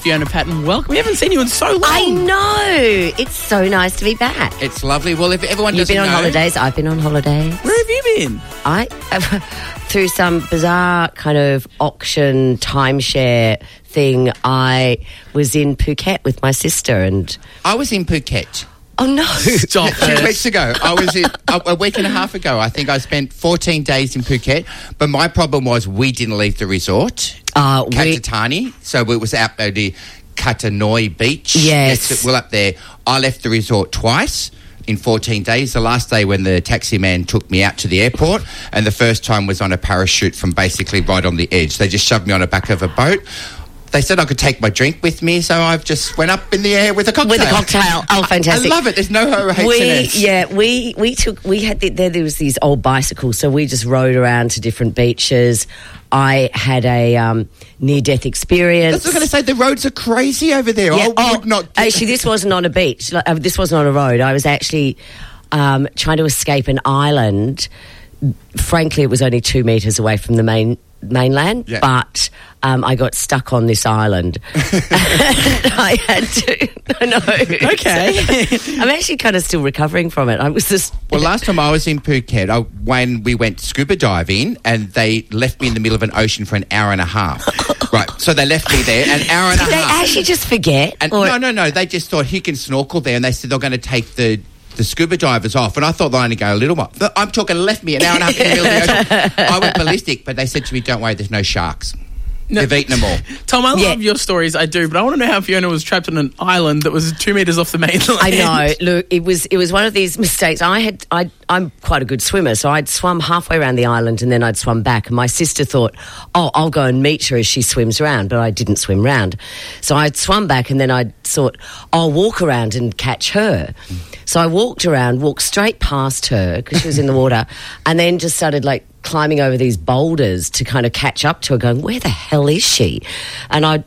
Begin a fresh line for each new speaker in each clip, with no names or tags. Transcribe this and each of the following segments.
Fiona Patten, welcome. We haven't seen you in so long.
I know. It's so nice to be back.
It's lovely. Well, if everyone
You've
doesn't
been on
know,
holidays. I've been on holidays.
Where have you been?
I through some bizarre kind of auction timeshare thing. I was in Phuket with my sister, and
I was in Phuket
oh no,
Stop
two
it.
weeks ago. I was in a, a week and a half ago. I think I spent 14 days in Phuket. But my problem was we didn't leave the resort,
Uh,
Katathani. So it was out at the Kata Noi Beach.
Yes.
well up there. I left the resort twice. In 14 days. The last day when the taxi man took me out to the airport, and the first time was on a parachute from basically right on the edge. They just shoved me on the back of a boat. They said I could take my drink with me, so I've just went up in the air with a cocktail.
with a cocktail. Oh, fantastic!
I love it. There's no H
We
in it.
yeah we we took we had the, there there was these old bicycles so we just rode around to different beaches. I had a um, near death experience.
That's what I'm going to say. The roads are crazy over there.
Yeah,
I
oh,
not.
Actually, this wasn't on a beach. Like, uh, this wasn't on a road. I was actually um, trying to escape an island. Frankly, it was only two meters away from the main mainland,
Yeah.
but um, I got stuck on this island. I had to. I know.
Okay.
I'm actually kind of still recovering from it. I was just.
Well, last time I was in Phuket, I, when we went scuba diving, and they left me in the middle of an ocean for an hour and a half. right, so they left me there an hour and a half.
Did they actually just forget?
And
Or-
no, no, no. They just thought he can snorkel there, and they said they're going to take the. The scuba divers off, and I thought they'd only go a little while. I'm talking left me an hour and a half in the middle of the ocean. I went ballistic, but they said to me, "Don't worry, there's no sharks.
No.
They've eaten them all."
Tom, I
Yeah.
love your stories, I do, but I want to know how Fiona was trapped on an island that was two metres off the mainland.
I know. Look, it was it was one of these mistakes. I had I I'm quite a good swimmer, so I'd swum halfway around the island and then I'd swum back. And my sister thought, oh, I'll go and meet her as she swims around, but I didn't swim round. So I'd swum back and then I thought, I'll walk around and catch her. So I walked around, walked straight past her because she was in the water, and then just started like climbing over these boulders to kind of catch up to her, going, where the hell is she? And I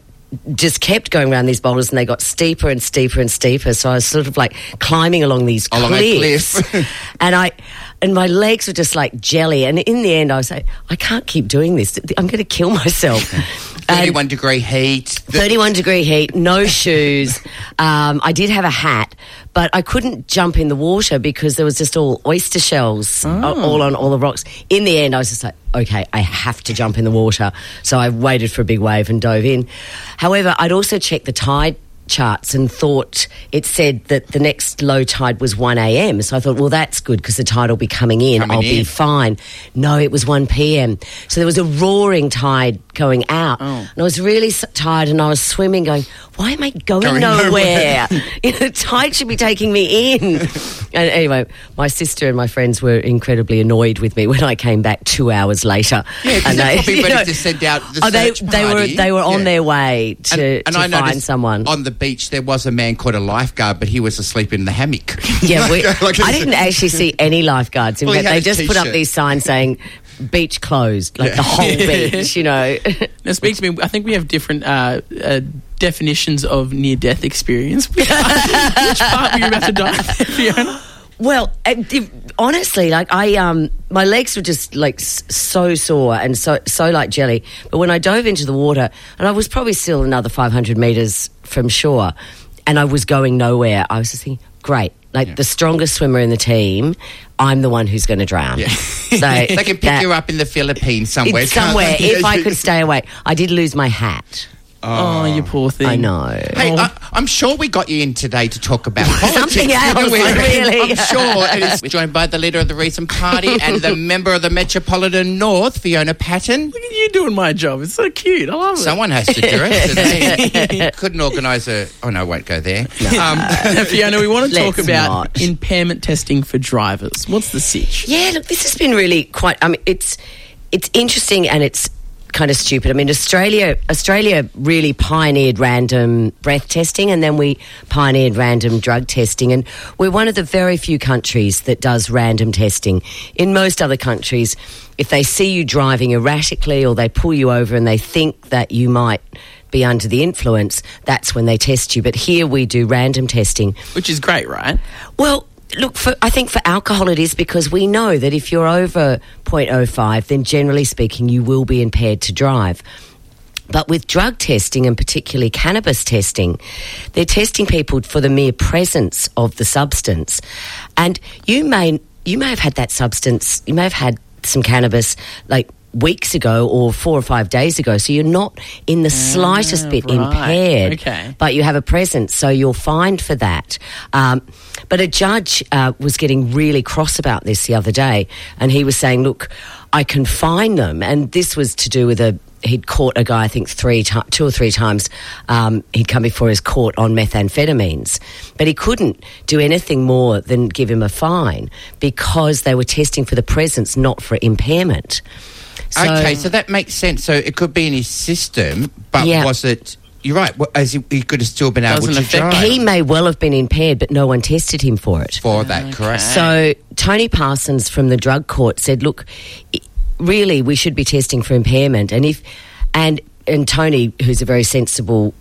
just kept going around these boulders and they got steeper and steeper and steeper. So I was sort of like climbing along these
Along
cliffs.
cliff.
and I and my legs were just like jelly. And in the end I was like, I can't keep doing this. I'm gonna kill myself. And-
Thirty-one degree heat.
31 degree heat, no shoes. Um, I did have a hat, but I couldn't jump in the water because there was just all oyster shells uh, all on all the rocks. In the end, I was just like, okay, I have to jump in the water. So I waited for a big wave and dove in. However, I'd also checked the tide charts and thought it said that the next low tide was 1 a.m. So I thought, well, that's good because the tide will be coming in.
Coming
I'll be fine. No, it was 1 p.m. So there was a roaring tide going out. Oh. And I was really tired and I was swimming going, why am I going,
Going
nowhere? you know, the tide should be taking me in. and anyway, my sister and my friends were incredibly annoyed with me when I came back two hours later.
Yeah,
and
they're probably ready
know,
to send out the
oh, they, they were they were on
Yeah.
their way to, to
I
find someone.
on the beach. There was a man called a lifeguard, but he was asleep in the hammock.
Yeah, we,
Like- like
I didn't actually see any lifeguards. In
Well,
fact,
had
they
his
just put up these signs saying "beach closed," like the whole beach. You know.
Now, speak to me. I think we have different uh, uh, definitions of near death experience. Which part were you about to die, Fiona?
Well, uh, if- honestly, like I, um, my legs were just like so sore and so so like jelly. But when I dove into the water, and I was probably still another five hundred meters from shore, and I was going nowhere. I was just thinking, great, like the strongest swimmer in the team, I'm the one who's going to drown.
Yeah.
So
they can pick
that-
you up in the Philippines somewhere.
Somewhere. If I could stay away, I did lose my hat.
Oh, you poor thing.
I know.
Hey, I, I'm sure we got you in today to talk about politics.
Something else,
didn't we?
really.
I'm sure. And it's, we're joined by the leader of the Reason party and the member of the Metropolitan North, Fiona Patten.
Look at you doing my job. It's so cute. I love it.
Someone has to do it. today. Couldn't organise a. Oh no, I won't go there. Um,
Now, Fiona, we want to talk
Let's
about
not.
impairment testing for drivers. What's the sitch?
Yeah, look, this has been really quite. I mean, it's it's interesting and it's kind of stupid. I mean, Australia Australia really pioneered random breath testing, and then we pioneered random drug testing, and we're one of the very few countries that does random testing. In most other countries, if they see you driving erratically or they pull you over and they think that you might be under the influence, that's when they test you. But here we do random testing.
Which is great, right?
Well, look, for, I think for alcohol it is because we know that if you're over 0.05, then generally speaking, you will be impaired to drive. But with drug testing and particularly cannabis testing, they're testing people for the mere presence of the substance. And you may you may have had that substance, you may have had some cannabis like weeks ago or four or five days ago. So you're not in the slightest bit
right.
impaired,
Okay.
but you have a presence, so you're fined for that. Um, but a judge uh, was getting really cross about this the other day, and he was saying, "Look, I can fine them," and this was to do with a. He'd caught a guy, I think, three, ti two or three times. Um, he'd come before his court on methamphetamines, but he couldn't do anything more than give him a fine because they were testing for the presence, not for impairment. So-
okay, so that makes sense. So it could be in his system, but
Yeah.
was it? You're right. well, As he, he could have still been able
Doesn't
to
affect-
drive
he may well have been impaired, but no one tested him for it.
for that. Correct.
So Tony Parsons from the drug court said, "Look, really, we should be testing for impairment." And if and and Tony, who's a very sensible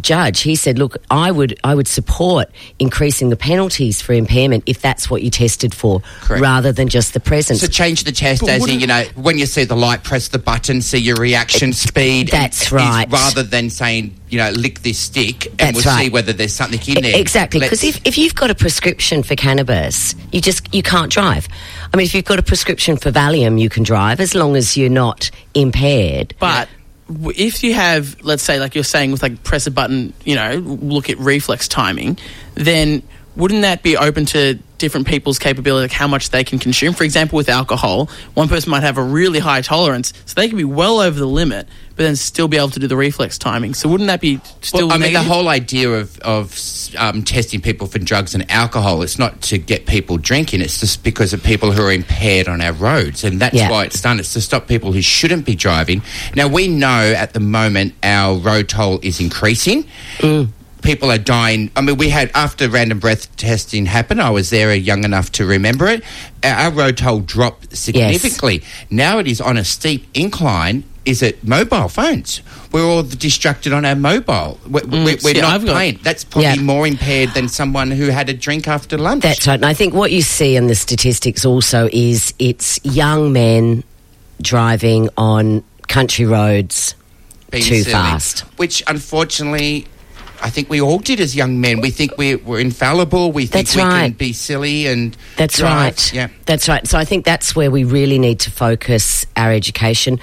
judge, he said, "Look, I would I would support increasing the penalties for impairment if that's what you tested for,
Correct.
rather than just the presence."
So change the test
But
as in, you know, when you see the light, press the button, see your reaction speed.
That's
is-
right.
Rather than saying, you know, lick this stick and
That's
we'll see whether there's something in there.
Exactly, because if, if you've got a prescription for cannabis, you just you can't drive. I mean, if you've got a prescription for Valium, you can drive as long as you're not impaired.
But w if you have, let's say, like you're saying, with like press a button, you know, look at reflex timing, then wouldn't that be open to different people's capability, like how much they can consume? For example, with alcohol, one person might have a really high tolerance, so they can be well over the limit, but then still be able to do the reflex timing. So wouldn't that be still?
Well, I mean, the whole idea of, of um, testing people for drugs and alcohol, it's not to get people drinking, it's just because of people who are impaired on our roads. And that's
Yeah.
why it's done. It's to stop people who shouldn't be driving. Now, we know at the moment our road toll is increasing. People are dying. I mean, we had, after random breath testing happened, I was there young enough to remember it. Our, road toll dropped significantly. Now it is on a steep incline. Is it mobile phones? We're all distracted on our mobile. Mm, we're, we're,
we're
not
I've got-
playing. That's probably
Yeah.
more impaired than someone who had a drink after lunch.
That's right. And I think what you see in the statistics also is it's young men driving on country roads too
silly.
fast.
Which, unfortunately, I think we all did as young men. We think we're, we're infallible. We think
That's
we can
right.
be silly and
That's
drive.
right.
Yeah.
That's right. So I think that's where we really need to focus our education.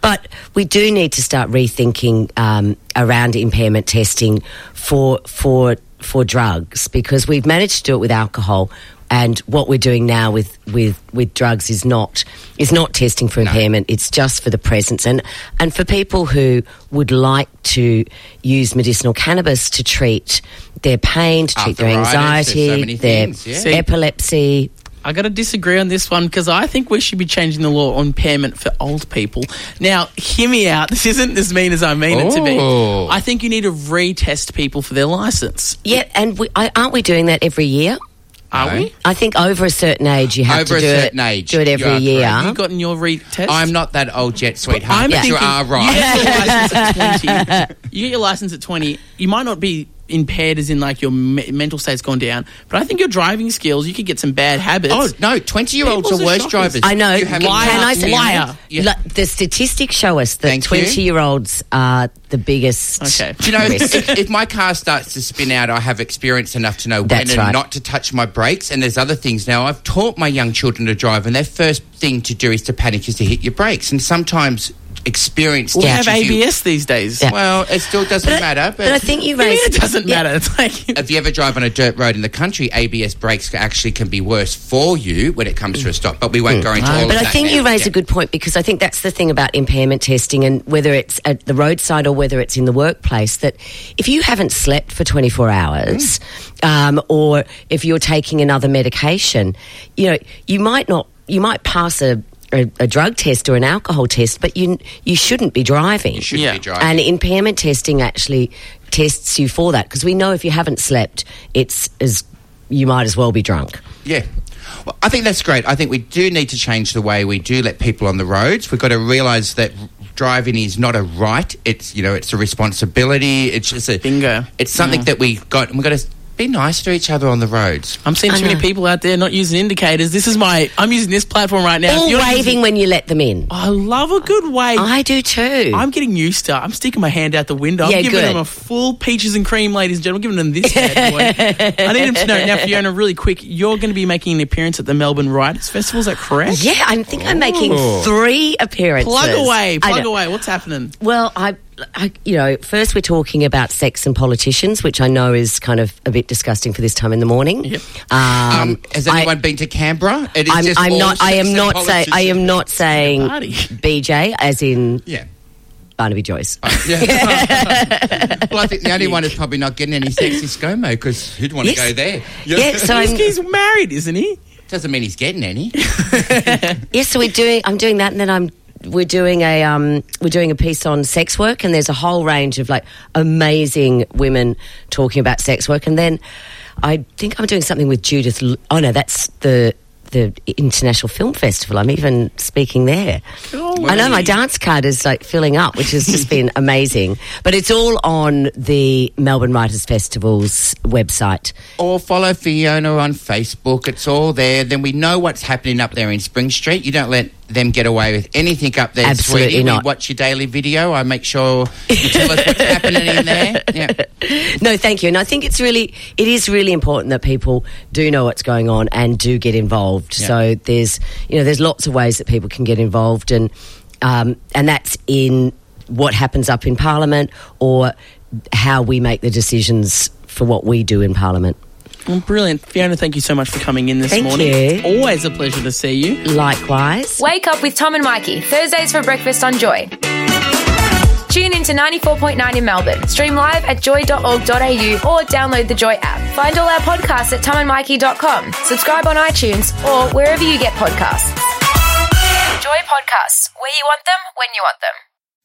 But we do need to start rethinking um, around impairment testing for for for drugs because we've managed to do it with alcohol. And what we're doing now with, with, with drugs is not is not testing for impairment. It's just for the presence and and for people who would like to use medicinal cannabis to treat their pain, to treat their
Arthritis, there's so
anxiety, their
things, yeah.
Epilepsy.
I got to disagree on this one because I think we should be changing the law on impairment for old people. Now, hear me out. This isn't as mean as I mean it to be.
Oh.
I think you need to retest people for their license.
Yeah, and we, aren't we doing that every year?
Are
No.
we?
I think over a certain age you have
Over
to
a
do
certain
it.
age,
do it every
are
year.
correct.
You gotten your retest?
I'm not that old yet, sweetheart.
I'm
but you
thinking
are
You
right.
get your license at 20. You get your license at 20. You might not be impaired as in like your me- mental state's gone down, but I think your driving skills, you could get some bad habits.
Oh no, twenty-year-olds are
are
worse
shockers.
drivers.
I know.
You have
Liar,
Can I say-
liar.
Yeah.
Like, the statistics show us that
Thank you.
twenty-year-olds are the biggest.
Okay.
You know,
risk.
if, if my car starts to spin out, I have experience enough to know when
That's
and
right.
not to touch my brakes. And there's other things. Now, I've taught my young children to drive, and their first thing to do is to panic is to hit your brakes. And sometimes experience
we have
teaches you-
ABS these days.
Yeah.
Well, it still doesn't
But I-
matter.
But I think you
I mean,
raised.
it doesn't
Yeah.
matter. It's like
if you ever drive on a dirt road in the country, ABS brakes actually can be worse for you when it comes to a mm. stop. But we won't mm. go into all of
But
that
I think
now.
you raise
Yeah.
a good point because I think that's the thing about impairment testing and whether it's at the roadside or whether it's in the workplace that if you haven't slept for 24 hours mm. um, or if you're taking another medication, you know, you might not, you might pass a, a, a drug test or an alcohol test, but you you shouldn't be driving.
You shouldn't
Yeah.
be driving.
And impairment testing actually tests you for that because we know if you haven't slept, it's as you might as well be drunk.
Yeah. Well, I think that's great. I think we do need to change the way we do let people on the roads. We've got to realise that driving is not a right. It's you know it's a responsibility. It's just a
Bingo.
It's something
Yeah.
that we got. and We've got to be nice to each other on the roads.
I'm seeing
I
too many people out there not using indicators. This is my. I'm using this platform right now.
Or
you're not
waving
using-
when you let them in.
I love a good wave.
I do too.
I'm getting used to. I'm sticking my hand out the window.
Yeah,
I'm giving
good.
them a full peaches and cream, ladies and gentlemen. I'm giving them this bad boy. I need them to know now, Fiona. Really quick, you're going to be making an appearance at the Melbourne Writers Festival. Is that correct?
yeah, I think I'm making three appearances.
Plug away, plug away. What's happening?
Well, I, I, you know, first we're talking about sex and politicians, which I know is kind of a bit disgusting for this time in the morning.
Yep.
Um,
Um, has
I-
anyone been to Canberra? It is
I'm,
just
I'm not. I am not saying. I am not saying BJ, as in
Yeah.
Barnaby Joyce.
yeah. well, I think the only one who's probably not getting any sex is ScoMo because who'd want
Yes.
to go there?
Yeah, so
He's, he's married, isn't he?
Doesn't mean he's getting any.
yes, so we're doing. I'm doing that, and then I'm. We're doing a um, we're doing a piece on sex work, and there's a whole range of like amazing women talking about sex work, and then I think I'm doing something with Judith. L- Oh no, that's the the International Film Festival. I'm even speaking there.
Oh,
I know my dance card is like filling up, which has just been amazing. But it's all on the Melbourne Writers Festival's website.
or follow Fiona on Facebook. It's all there. Then we know what's happening up there in Spring Street. You don't let them get away with anything up there,
Absolutely
sweetie.
not.
We watch your daily video. I make sure you tell us what's happening in there. Yeah.
No, thank you. And I think it's really, it is really important that people do know what's going on and do get involved.
Yeah.
So there's, you know, there's lots of ways that people can get involved, and um, and that's in what happens up in Parliament or how we make the decisions for what we do in Parliament.
Well, brilliant. Fiona, thank you so much for coming in this
Thank
morning.
you.
It's always a pleasure to see you.
Likewise.
Wake up with Tom and Mikey, Thursdays for breakfast on Joy. Tune in to 94.9 in Melbourne. Stream live at joy.org.au or download the Joy app. Find all our podcasts at tomandmikey.com. Subscribe on iTunes or wherever you get podcasts. Joy Podcasts, where you want them, when you want them.